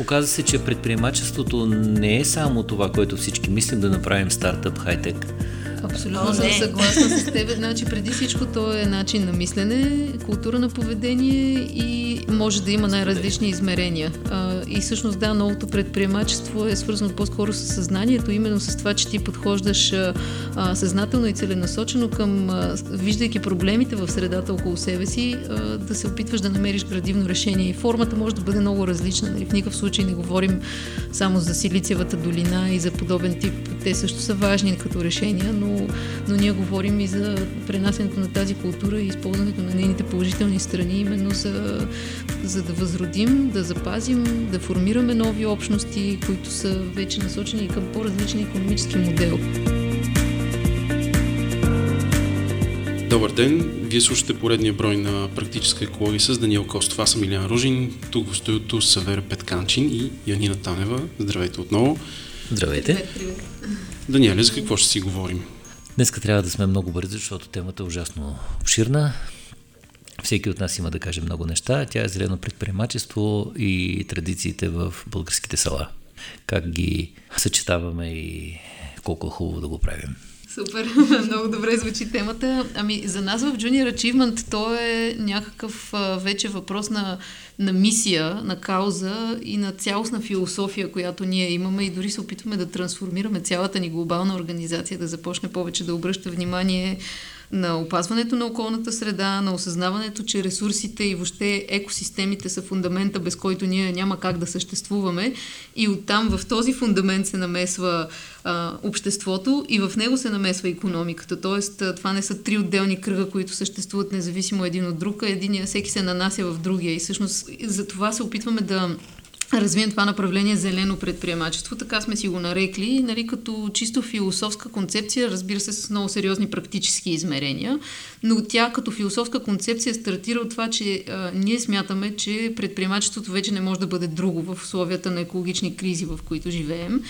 Оказва се, че предприемачеството не е само това, което всички мислим да направим стартъп хай-тек. Абсолютно съм съгласна с теб. Значи, преди всичко то е начин на мислене, култура на поведение и може да има най-различни измерения. А, и всъщност да, новото предприемачество е свързано по-скоро с съзнанието, именно с това, че ти подхождаш а, съзнателно и целенасочено към, а, виждайки проблемите в средата около себе си, а, да се опитваш да намериш градивно решение. И формата може да бъде много различна. Нали? В никакъв случай не говорим само за Силициевата долина и за подобен тип. Те също са важни като решения, но но, ние говорим и за пренасенето на тази култура и използването на нейните положителни страни, именно за, за да възродим, да запазим, да формираме нови общности, които са вече насочени към по-различен економически модел. Добър ден! Вие слушате поредния брой на Практическа екология с Даниел Костов. Аз съм Илян Ружин. Тук в студиото са Вера Петканчин и Янина Танева. Здравейте отново. Здравейте. Даниеле, за какво ще си говорим? Днеска трябва да сме много бързи, защото темата е ужасно обширна. Всеки от нас има да каже много неща. Тя е зелено предприемачество и традициите в българските села. Как ги съчетаваме и колко е хубаво да го правим. Супер, много добре звучи темата. Ами за нас в Junior Achievement то е някакъв а, вече въпрос на, на мисия, на кауза и на цялостна философия, която ние имаме и дори се опитваме да трансформираме цялата ни глобална организация, да започне повече да обръща внимание на опазването на околната среда, на осъзнаването, че ресурсите и въобще екосистемите са фундамента, без който ние няма как да съществуваме. И оттам в този фундамент се намесва а, обществото и в него се намесва економиката. Тоест, това не са три отделни кръга, които съществуват независимо един от друг, а един всеки се нанася в другия. И всъщност за това се опитваме да развием това направление зелено предприемачество. Така сме си го нарекли, нали, като чисто философска концепция, разбира се, с много сериозни практически измерения, но тя като философска концепция стартира от това, че а, ние смятаме, че предприемачеството вече не може да бъде друго в условията на екологични кризи, в които живеем.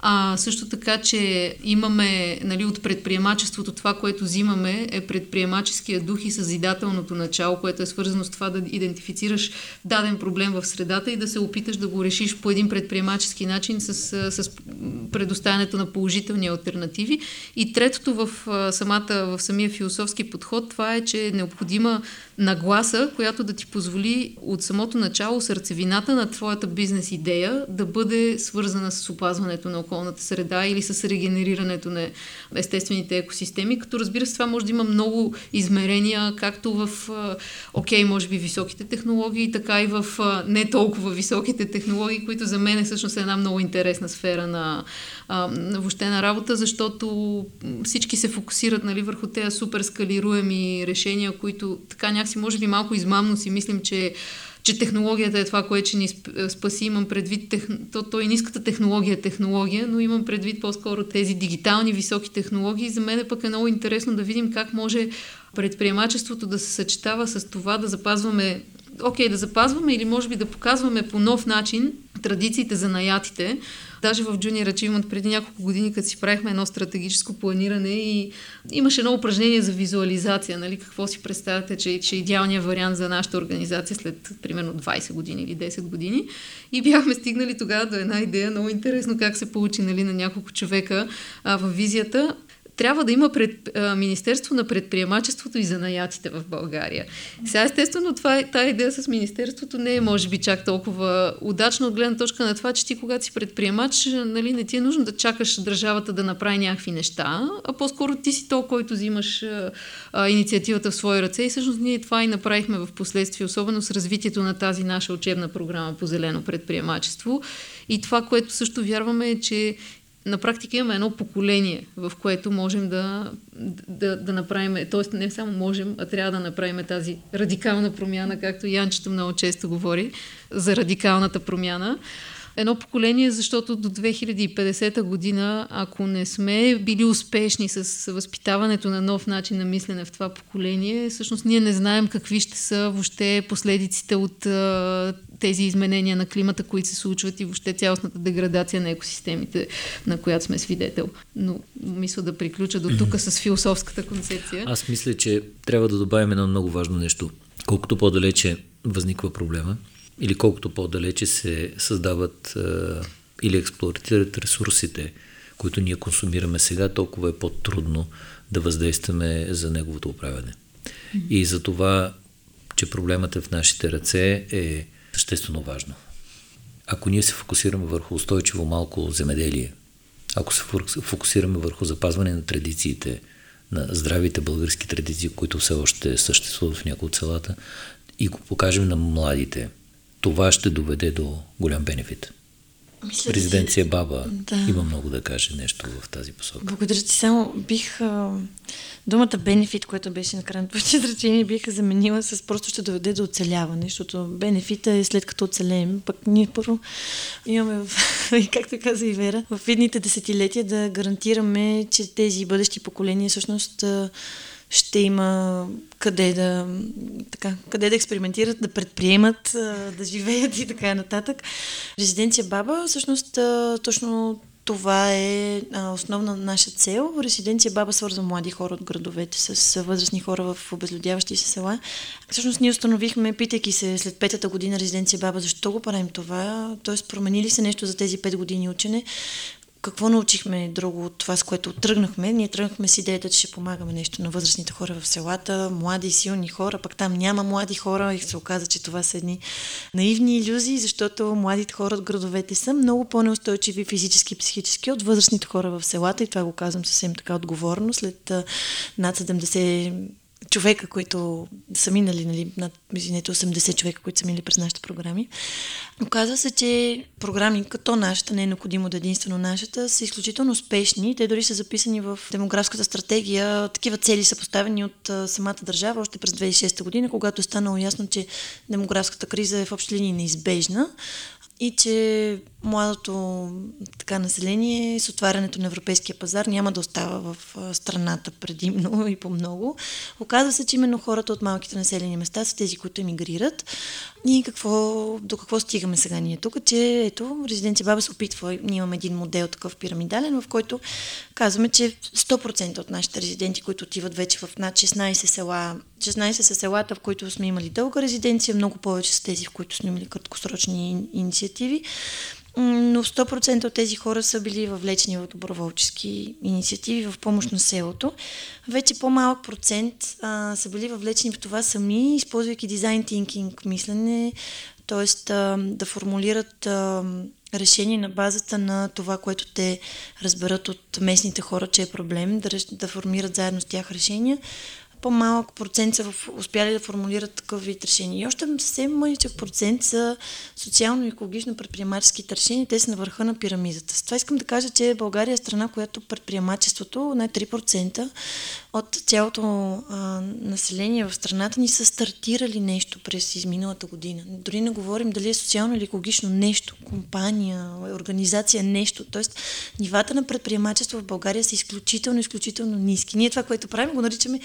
А, също така, че имаме нали, от предприемачеството това, което взимаме е предприемаческия дух и съзидателното начало, което е свързано с това да идентифицираш даден проблем в средата и да се опиташ да го решиш по един предприемачески начин с, с предоставянето на положителни альтернативи. И третото в, самата, в самия философски подход, това е, че е необходима нагласа, която да ти позволи от самото начало сърцевината на твоята бизнес идея да бъде свързана с опазването на околната среда или с регенерирането на естествените екосистеми, като разбира се това може да има много измерения, както в, окей, може би високите технологии, така и в не толкова високите технологии, които за мен е всъщност една много интересна сфера на, на въобще на работа, защото всички се фокусират нали, върху тези супер скалируеми решения, които така някакси може би малко измамно си мислим, че че технологията е това, което ще ни спаси. Имам предвид, тех... то, то и ниската технология е технология, но имам предвид по-скоро тези дигитални високи технологии. За мен е пък е много интересно да видим как може предприемачеството да се съчетава с това да запазваме окей, okay, да запазваме или може би да показваме по нов начин традициите за наятите, Даже в Junior Achievement преди няколко години, като си правихме едно стратегическо планиране и имаше едно упражнение за визуализация, нали, какво си представяте, че, че е идеалният вариант за нашата организация след примерно 20 години или 10 години. И бяхме стигнали тогава до една идея, много интересно как се получи нали, на няколко човека а, в визията трябва да има пред, а, Министерство на предприемачеството и занаятите в България. Сега, естествено, това, е, тази идея с Министерството не е, може би, чак толкова удачна от гледна точка на това, че ти, когато си предприемач, нали, не ти е нужно да чакаш държавата да направи някакви неща, а по-скоро ти си то, който взимаш а, инициативата в свои ръце. И всъщност ние това и направихме в последствие, особено с развитието на тази наша учебна програма по зелено предприемачество. И това, което също вярваме е, че на практика имаме едно поколение, в което можем да, да, да направим, т.е. не само можем, а трябва да направим тази радикална промяна, както Янчето много често говори за радикалната промяна. Едно поколение, защото до 2050 година, ако не сме били успешни с възпитаването на нов начин на мислене в това поколение, всъщност ние не знаем какви ще са въобще последиците от тези изменения на климата, които се случват и въобще цялостната деградация на екосистемите, на която сме свидетел. Но мисля да приключа до тук с философската концепция. Аз мисля, че трябва да добавим едно много важно нещо. Колкото по-далече възниква проблема, или колкото по-далече се създават а, или експлуатират ресурсите, които ние консумираме сега, толкова е по-трудно да въздействаме за неговото управяне. Mm-hmm. И за това, че проблемът е в нашите ръце е съществено важно. Ако ние се фокусираме върху устойчиво малко земеделие, ако се фокусираме върху запазване на традициите, на здравите български традиции, които все още съществуват в някои от селата, и го покажем на младите, това ще доведе до голям бенефит. Мисля, Президенция че... Баба да. има много да каже нещо в тази посока. Благодаря ти. Само бих а, думата бенефит, което беше на крайното изречение, бих заменила с просто ще доведе до оцеляване, защото бенефита е след като оцелеем. Пък ние първо имаме, както каза и Вера, в едните десетилетия да гарантираме, че тези бъдещи поколения всъщност ще има къде да, така, къде да експериментират, да предприемат, да живеят и така нататък. Резиденция Баба, всъщност, точно това е основна наша цел. Резиденция Баба свързва млади хора от градовете с възрастни хора в обезлюдяващи се села. Всъщност ние установихме, питайки се след петата година Резиденция Баба, защо го правим това, т.е. променили се нещо за тези пет години учене какво научихме друго от това, с което тръгнахме? Ние тръгнахме с идеята, че ще помагаме нещо на възрастните хора в селата, млади, силни хора, пък там няма млади хора и се оказа, че това са едни наивни иллюзии, защото младите хора от градовете са много по-неустойчиви физически и психически от възрастните хора в селата. И това го казвам съвсем така отговорно. След над 70 човека, които са минали, нали, над, извинете, 80 човека, които са минали през нашите програми. Оказва се, че програми като нашата, не е необходимо да е единствено нашата, са изключително успешни. Те дори са записани в демографската стратегия. Такива цели са поставени от самата държава още през 2006 година, когато е станало ясно, че демографската криза е в общи линии неизбежна и че младото така, население с отварянето на европейския пазар няма да остава в страната предимно и по много. Оказва се, че именно хората от малките населени места са тези, които емигрират. И какво, до какво стигаме сега ние тук, че ето, резиденция Баба се опитва, ние имаме един модел такъв пирамидален, в който казваме, че 100% от нашите резиденти, които отиват вече в над 16 села, 16 са селата, в които сме имали дълга резиденция, много повече са тези, в които сме имали краткосрочни инициативи но 100% от тези хора са били въвлечени в доброволчески инициативи в помощ на селото. Вече по-малък процент а, са били въвлечени в това сами, използвайки дизайн тинкинг мислене, т.е. да формулират а, решение на базата на това, което те разберат от местните хора, че е проблем, да, да формират заедно с тях решения по-малък процент са успяли да формулират такъв вид решения. И още съвсем мъничък процент са социално-екологично предприемачески решения. Те са на върха на пирамидата. С това искам да кажа, че България е страна, която предприемачеството, най 3% от цялото а, население в страната ни са стартирали нещо през изминалата година. Дори не говорим дали е социално или екологично нещо, компания, организация, нещо. Тоест, нивата на предприемачество в България са изключително, изключително ниски. Ние това, което правим, го наричаме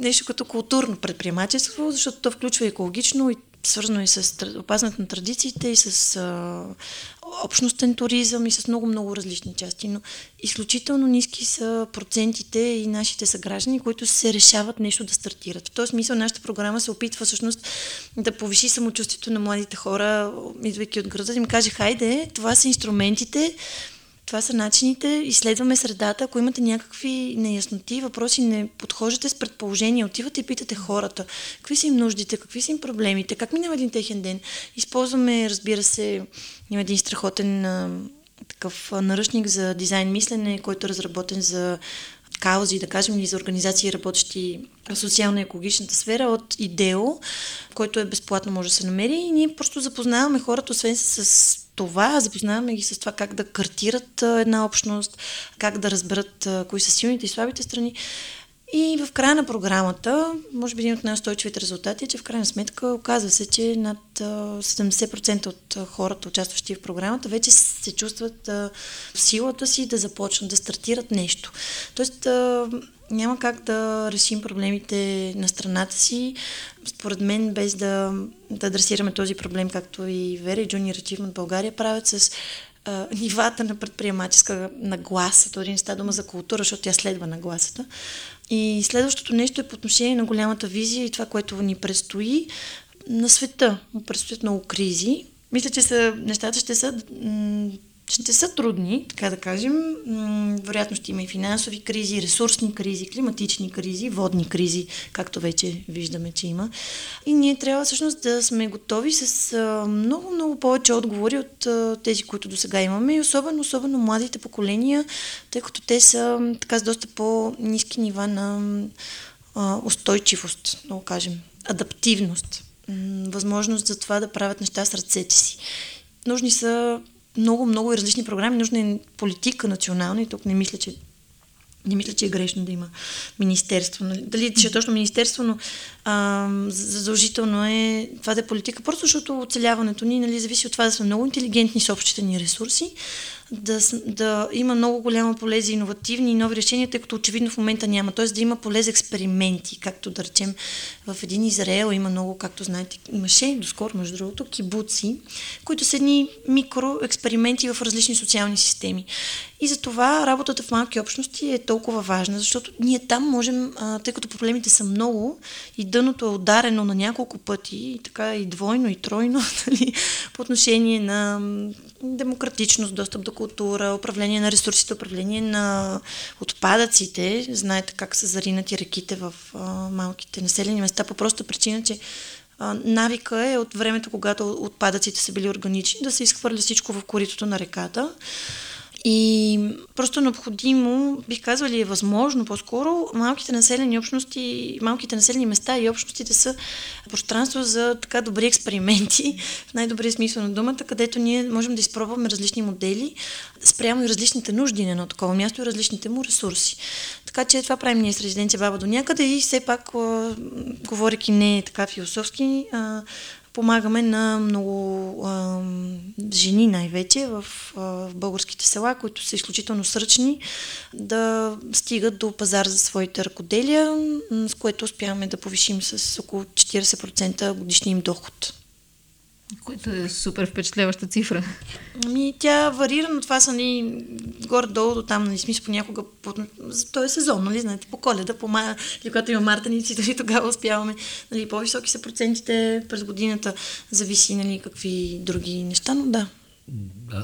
нещо като културно предприемачество, защото то включва екологично и свързано и с опазването на традициите, и с а, общностен туризъм, и с много-много различни части. Но изключително ниски са процентите и нашите съграждани, които се решават нещо да стартират. В този смисъл нашата програма се опитва всъщност да повиши самочувствието на младите хора, идвайки от града, да им каже, хайде, това са инструментите, това са начините, изследваме средата. Ако имате някакви неясноти, въпроси, не подхождате с предположения, отивате и питате хората, какви са им нуждите, какви са им проблемите, как минава един техен ден. Използваме, разбира се, има един страхотен а, такъв наръчник за дизайн мислене, който е разработен за каузи, да кажем, или за организации, работещи в социално-екологичната сфера от Идео, който е безплатно, може да се намери. И ние просто запознаваме хората, освен с това, запознаваме ги с това как да картират една общност, как да разберат кои са силните и слабите страни. И в края на програмата, може би един от най-устойчивите резултати е, че в крайна сметка оказва се, че над 70% от хората, участващи в програмата, вече се чувстват в силата си да започнат да стартират нещо. Тоест, няма как да решим проблемите на страната си, според мен, без да, да адресираме този проблем, както и Вера и Junior Achievement България правят с а, нивата на предприемаческа нагласа. Това не става дума за култура, защото тя следва нагласата. И следващото нещо е по отношение на голямата визия и това, което ни предстои. на света предстоят много кризи. Мисля, че са, нещата ще са ще са трудни, така да кажем. Вероятно ще има и финансови кризи, ресурсни кризи, климатични кризи, водни кризи, както вече виждаме, че има. И ние трябва всъщност да сме готови с много, много повече отговори от тези, които до сега имаме и особено, особено младите поколения, тъй като те са така с доста по-низки нива на устойчивост, да го кажем, адаптивност, възможност за това да правят неща с ръцете си. Нужни са много, много различни програми. Нужна е политика национална и тук не мисля, че не мисля, че е грешно да има министерство. Нали? Дали ще е точно министерство, но задължително е това да е политика, просто защото оцеляването ни нали, зависи от това да сме много интелигентни с общите ни ресурси, да, да има много голяма поле за иновативни и нови решения, тъй като очевидно в момента няма. Т.е. да има поле за експерименти, както да речем в един Израел има много, както знаете, имаше доскоро, между другото, кибуци, които са едни микроексперименти в различни социални системи. И за това работата в малки общности е толкова важна, защото ние там можем, тъй като проблемите са много и дъното е ударено на няколко пъти, и така и двойно, и тройно, нали, по отношение на демократичност, достъп до култура, управление на ресурсите, управление на отпадъците. Знаете как са заринати реките в малките населени места по проста причина, че навика е от времето, когато отпадъците са били органични, да се изхвърля всичко в коритото на реката. И просто необходимо, бих казвали, е възможно по-скоро малките населени общности, малките населени места и общностите са пространство за така добри експерименти, в най-добрия смисъл на думата, където ние можем да изпробваме различни модели спрямо и различните нужди на едно такова място и различните му ресурси. Така че това правим ние с резиденция Баба до някъде и все пак, говоряки не така философски, а, Помагаме на много а, жени най-вече в, а, в българските села, които са изключително сръчни да стигат до пазар за своите ръкоделия, с което успяваме да повишим с около 40% годишния им доход. Което е супер впечатляваща цифра. Ами, тя варира, но това са ни горе-долу до там, нали, смисъл понякога, по, то е сезон, нали, знаете, по коледа, по мая, или когато има мартаници, дали тогава успяваме, нали, по-високи са процентите през годината, зависи, нали, какви други неща, но да.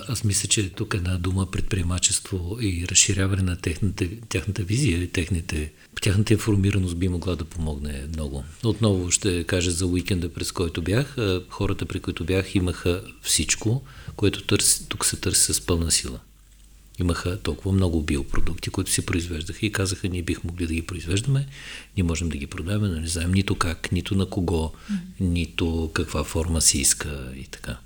Аз мисля, че тук една дума предприемачество и разширяване на техната, тяхната визия и техните, тяхната информираност би могла да помогне много. Отново ще кажа за уикенда, през който бях. Хората, при които бях, имаха всичко, което търси, тук се търси с пълна сила. Имаха толкова много биопродукти, които си произвеждаха и казаха, ние бих могли да ги произвеждаме, ние можем да ги продаваме, но не знаем нито как, нито на кого, нито каква форма си иска и така.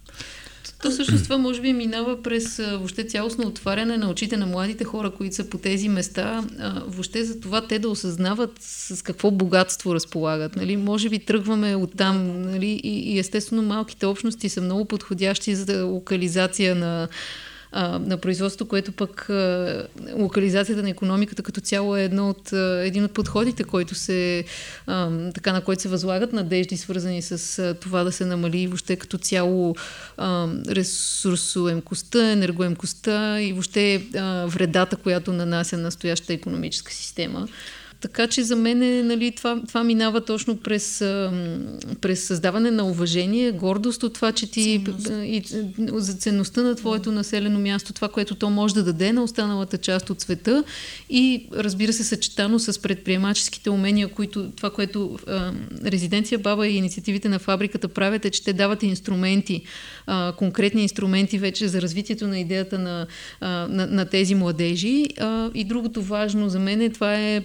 То всъщност това може би минава през въобще цялостно отваряне на очите на младите хора, които са по тези места, въобще за това те да осъзнават с какво богатство разполагат. Нали? Може би тръгваме оттам нали? и, и естествено малките общности са много подходящи за локализация на а, на производството, което пък а, локализацията на економиката като цяло е едно от, а, един от подходите, който се, а, така, на който се възлагат надежди, свързани с а, това да се намали въобще като цяло а, ресурсоемкостта, енергоемкостта и въобще а, вредата, която нанася настоящата економическа система. Така че за мен нали, това, това минава точно през, през създаване на уважение, гордост от това, че ти и, за ценността на твоето населено място, това, което то може да даде на останалата част от света. И разбира се съчетано с предприемаческите умения, които това, което а, резиденция Баба и инициативите на фабриката правят е, че те дават инструменти, а, конкретни инструменти вече за развитието на идеята на, а, на, на тези младежи. А, и другото важно за мен е това е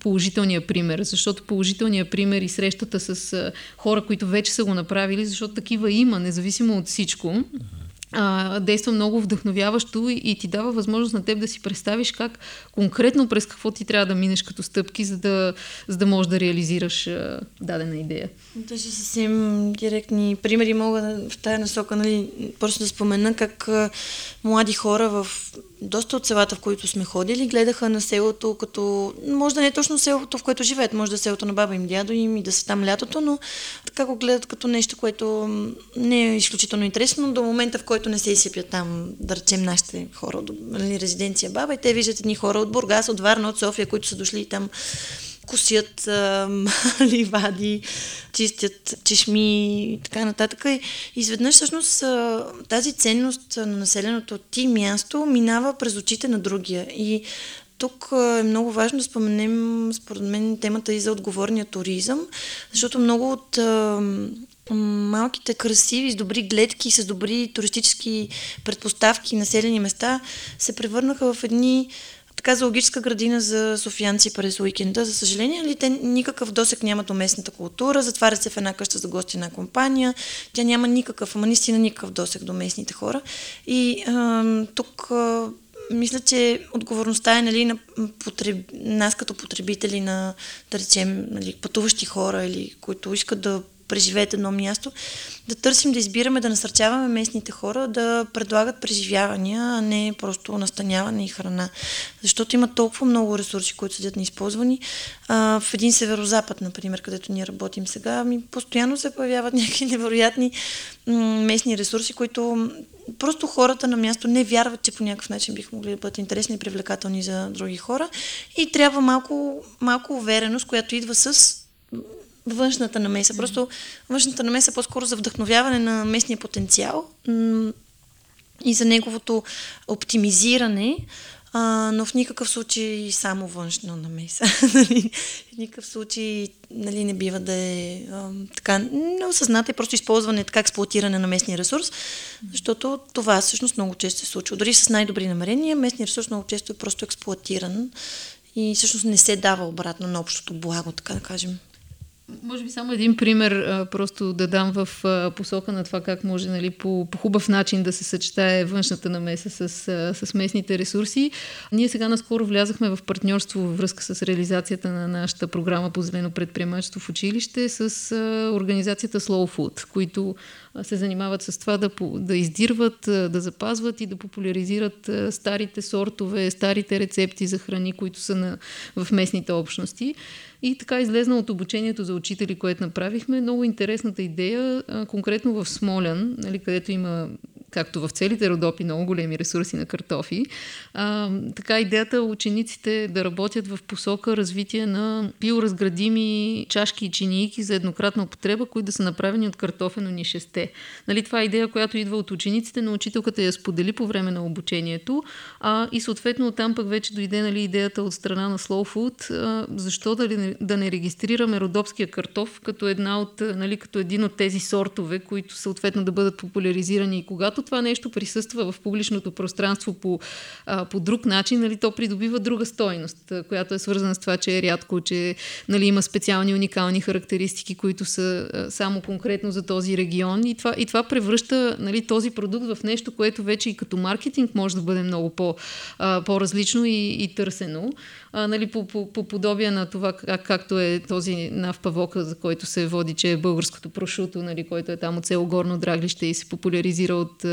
положителния пример, защото положителния пример и срещата с хора, които вече са го направили, защото такива има, независимо от всичко действа много вдъхновяващо и, ти дава възможност на теб да си представиш как конкретно през какво ти трябва да минеш като стъпки, за да, за да можеш да реализираш дадена идея. Даже съвсем директни примери мога в тази насока, нали, просто да спомена как млади хора в доста от селата, в които сме ходили, гледаха на селото като, може да не е точно селото, в което живеят, може да е селото на баба им, дядо им и да са там лятото, но така го гледат като нещо, което не е изключително интересно. До момента, в който не се изсипят там, да речем, нашите хора от нали, резиденция баба и те виждат едни хора от Бургас, от Варна, от София, които са дошли там косят а, ливади, чистят чешми и така нататък. И изведнъж всъщност тази ценност на населеното ти място минава през очите на другия. И тук е много важно да споменем, според мен, темата и за отговорния туризъм, защото много от малките красиви, с добри гледки, с добри туристически предпоставки, населени места се превърнаха в едни така зоологическа градина за софианци през уикенда. За съжаление, ли, те никакъв досек нямат до местната култура, затварят се в една къща за гости на компания, тя няма никакъв, ама наистина никакъв досек до местните хора. И а, тук а, мисля, че отговорността е нали, на потреб... нас като потребители на, да речем, нали, пътуващи хора или които искат да преживеят едно място, да търсим, да избираме, да насърчаваме местните хора да предлагат преживявания, а не просто настаняване и храна. Защото има толкова много ресурси, които седят неизползвани. А, в един северозапад, например, където ние работим сега, ми постоянно се появяват някакви невероятни местни ресурси, които просто хората на място не вярват, че по някакъв начин бих могли да бъдат интересни и привлекателни за други хора. И трябва малко, малко увереност, която идва с външната намеса. Просто външната намеса е по-скоро за вдъхновяване на местния потенциал и за неговото оптимизиране, а, но в никакъв случай само външно намеса. Нали? в никакъв случай нали, не бива да е а, така неосъзната и просто използване, така експлуатиране на местния ресурс, защото това всъщност много често се случва. Дори с най-добри намерения, местния ресурс много често е просто експлуатиран и всъщност не се дава обратно на общото благо, така да кажем. Може би само един пример, просто да дам в посока на това как може нали, по, по хубав начин да се съчетае външната намеса с, с местните ресурси. Ние сега наскоро влязахме в партньорство във връзка с реализацията на нашата програма по зелено предприемачество в училище с организацията Slow Food, които се занимават с това да, да издирват, да запазват и да популяризират старите сортове, старите рецепти за храни, които са на, в местните общности. И така излезна от обучението за учители, което направихме, много интересната идея, конкретно в Смолян, нали, където има както в целите Родопи, много големи ресурси на картофи. А, така идеята учениците да работят в посока развитие на биоразградими чашки и чинийки за еднократна употреба, които да са направени от картофено нишесте. Нали, това е идея, която идва от учениците, но учителката я сподели по време на обучението а, и съответно оттам пък вече дойде нали, идеята от страна на Slow Food, а, защо да, ли, да не регистрираме родопския картоф като, една от, нали, като един от тези сортове, които съответно да бъдат популяризирани и когато това нещо присъства в публичното пространство по, а, по друг начин, нали, то придобива друга стойност, която е свързана с това, че е рядко, че нали, има специални уникални характеристики, които са а, само конкретно за този регион. И това, и това превръща нали, този продукт в нещо, което вече и като маркетинг може да бъде много по, а, по-различно и, и търсено а, нали, по, по, по подобие на това, как, както е този нав павока, за който се води, че е българското прошуто, нали, който е там от село Горно Драглище и се популяризира от,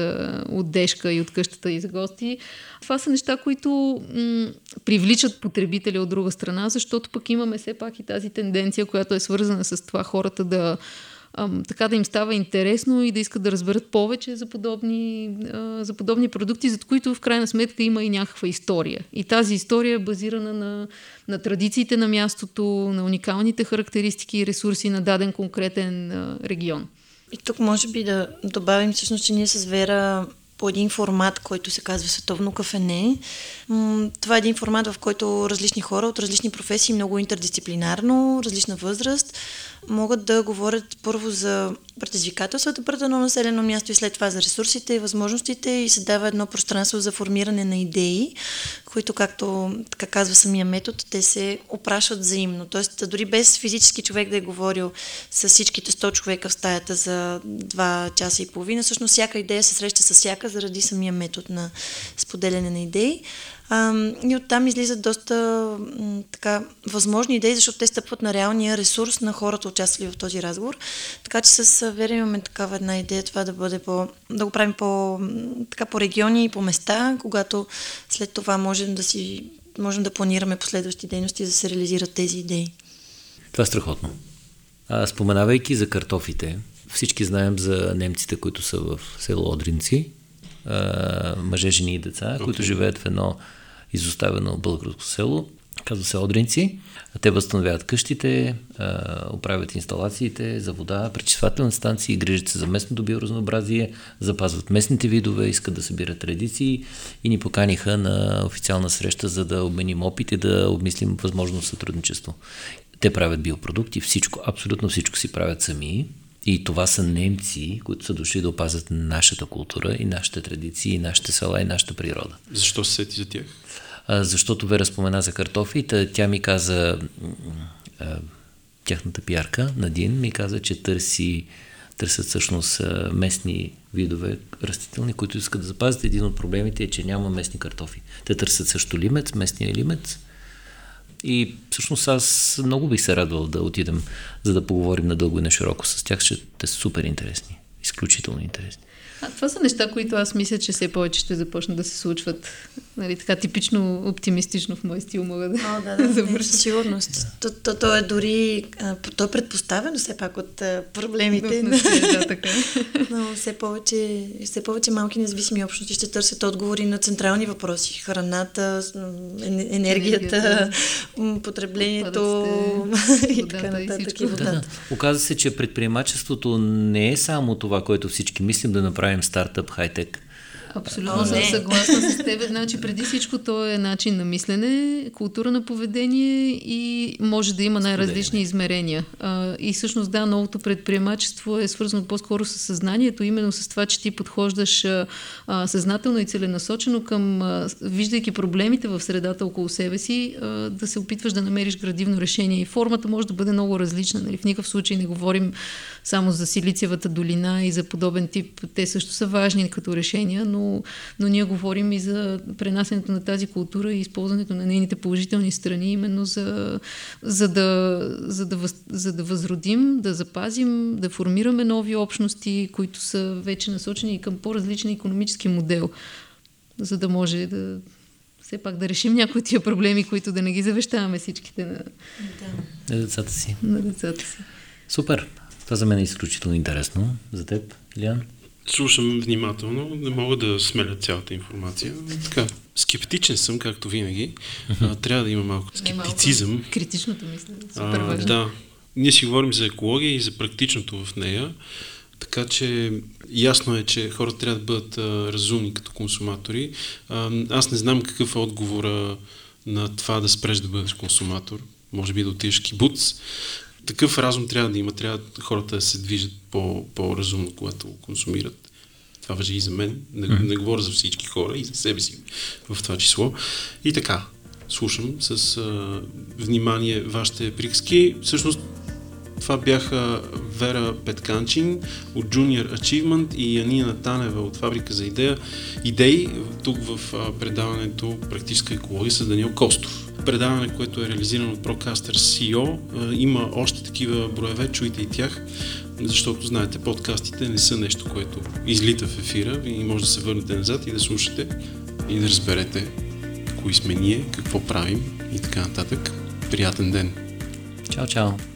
от Дешка и от къщата и за гости. Това са неща, които м- привличат потребителя от друга страна, защото пък имаме все пак и тази тенденция, която е свързана с това хората да така да им става интересно и да искат да разберат повече за подобни, а, за подобни продукти, за които в крайна сметка има и някаква история. И тази история е базирана на, на традициите на мястото, на уникалните характеристики и ресурси на даден конкретен а, регион. И тук може би да добавим всъщност, че ние с Вера по един формат, който се казва Световно кафене. Това е един формат, в който различни хора от различни професии, много интердисциплинарно, различна възраст, могат да говорят първо за предизвикателствата пред едно населено място и след това за ресурсите и възможностите и се дава едно пространство за формиране на идеи, които, както така казва самия метод, те се опрашват взаимно. Тоест, дори без физически човек да е говорил с всичките 100 човека в стаята за 2 часа и половина, всъщност всяка идея се среща с всяка заради самия метод на споделяне на идеи. А, и оттам излизат доста така, възможни идеи, защото те стъпват на реалния ресурс на хората, участвали в този разговор. Така че с Вера имаме такава една идея, това да бъде по, да го правим по, така, по региони и по места, когато след това можем да си можем да планираме последващи дейности, за да се реализират тези идеи. Това е страхотно. А, споменавайки за картофите, всички знаем за немците, които са в село Одринци, а, мъже, жени и деца, okay. които живеят в едно изоставено българско село, казва се Одринци. Те възстановяват къщите, оправят инсталациите за вода, пречиствателни станции, грижат се за местното биоразнообразие, запазват местните видове, искат да събират традиции и ни поканиха на официална среща, за да обменим опит и да обмислим възможно сътрудничество. Те правят биопродукти, всичко, абсолютно всичко си правят сами. И това са немци, които са дошли да опазят нашата култура и нашите традиции, и нашите села, и нашата природа. Защо се сети за тях? А, защото Вера спомена за картофи, тя ми каза, а, тяхната пиарка, Надин, ми каза, че търси, търсят всъщност местни видове растителни, които искат да запазят. Един от проблемите е, че няма местни картофи. Те търсят също лимец, местния лимец, и всъщност аз много бих се радвал да отидем, за да поговорим надълго и на широко с тях, ще те супер интересни. Изключително интересни. А, това са неща, които аз мисля, че все повече ще започнат да се случват. Нали, така типично оптимистично в мой стил мога да, О, да, да, да със сигурност. То, то, то, е дори, то е предпоставено все пак от проблемите. да, така. Но все повече, все повече малки независими общности ще търсят отговори на централни въпроси. Храната, енергията, енергията потреблението и така нататък. И водата. Да, да. Оказва се, че предприемачеството не е само това, което всички мислим да направим стартъп хай-тек. Абсолютно съм съгласна с теб. Значи, преди всичко то е начин на мислене, култура на поведение и може да има най-различни измерения. А, и всъщност, да, новото предприемачество е свързано по-скоро с съзнанието, именно с това, че ти подхождаш а, съзнателно и целенасочено към, а, виждайки проблемите в средата около себе си, а, да се опитваш да намериш градивно решение. И формата може да бъде много различна. Нали? В никакъв случай не говорим само за Силициевата долина и за подобен тип. Те също са важни като решения, но но, ние говорим и за пренасенето на тази култура и използването на нейните положителни страни, именно за, за, да, за, да, въз, за да възродим, да запазим, да формираме нови общности, които са вече насочени към по-различен економически модел, за да може да все пак да решим някои от тия проблеми, които да не ги завещаваме всичките на, да. на децата си. На децата си. Супер! Това за мен е изключително интересно. За теб, Илян? Слушам внимателно, не мога да смеля цялата информация. Така, скептичен съм, както винаги. А, трябва да има малко скептицизъм. Малко критичното мислене. Супер а, важно. Да. Ние си говорим за екология и за практичното в нея. Така че ясно е, че хората трябва да бъдат а, разумни като консуматори. А, аз не знам какъв е отговора на това да спреш да бъдеш консуматор. Може би да отидеш кибуц, такъв разум трябва да има. Трябва хората да се движат по, по-разумно, когато консумират. Това въжи и за мен. Не, не говоря за всички хора и за себе си в това число. И така, слушам с а, внимание вашите приказки. Всъщност, това бяха Вера Петканчин от Junior Achievement и Янина Танева от Фабрика за идея. идеи тук в предаването Практическа екология с Даниел Костов предаване, което е реализирано от Procaster CEO. Има още такива броеве, чуйте и тях, защото знаете, подкастите не са нещо, което излита в ефира и може да се върнете назад и да слушате и да разберете кои сме ние, какво правим и така нататък. Приятен ден! Чао, чао!